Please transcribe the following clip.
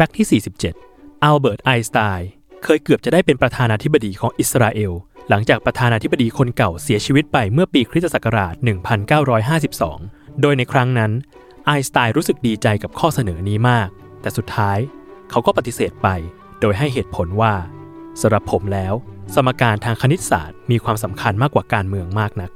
Fact ที่ 47 อัลเบิร์ต ไอน์สไตน์ เคยเกือบจะได้เป็นประธานาธิบดีของอิสราเอล หลังจากประธานาธิบดีคนเก่าเสียชีวิตไปเมื่อปีคริสตศักราช 1952 โดยในครั้งนั้น ไอน์สไตน์รู้สึกดีใจกับข้อเสนอนี้มาก แต่สุดท้ายเขาก็ปฏิเสธไป โดยให้เหตุผลว่าสำหรับผมแล้ว สมการทางคณิตศาสตร์มีความสำคัญมากกว่าการเมืองมากนัก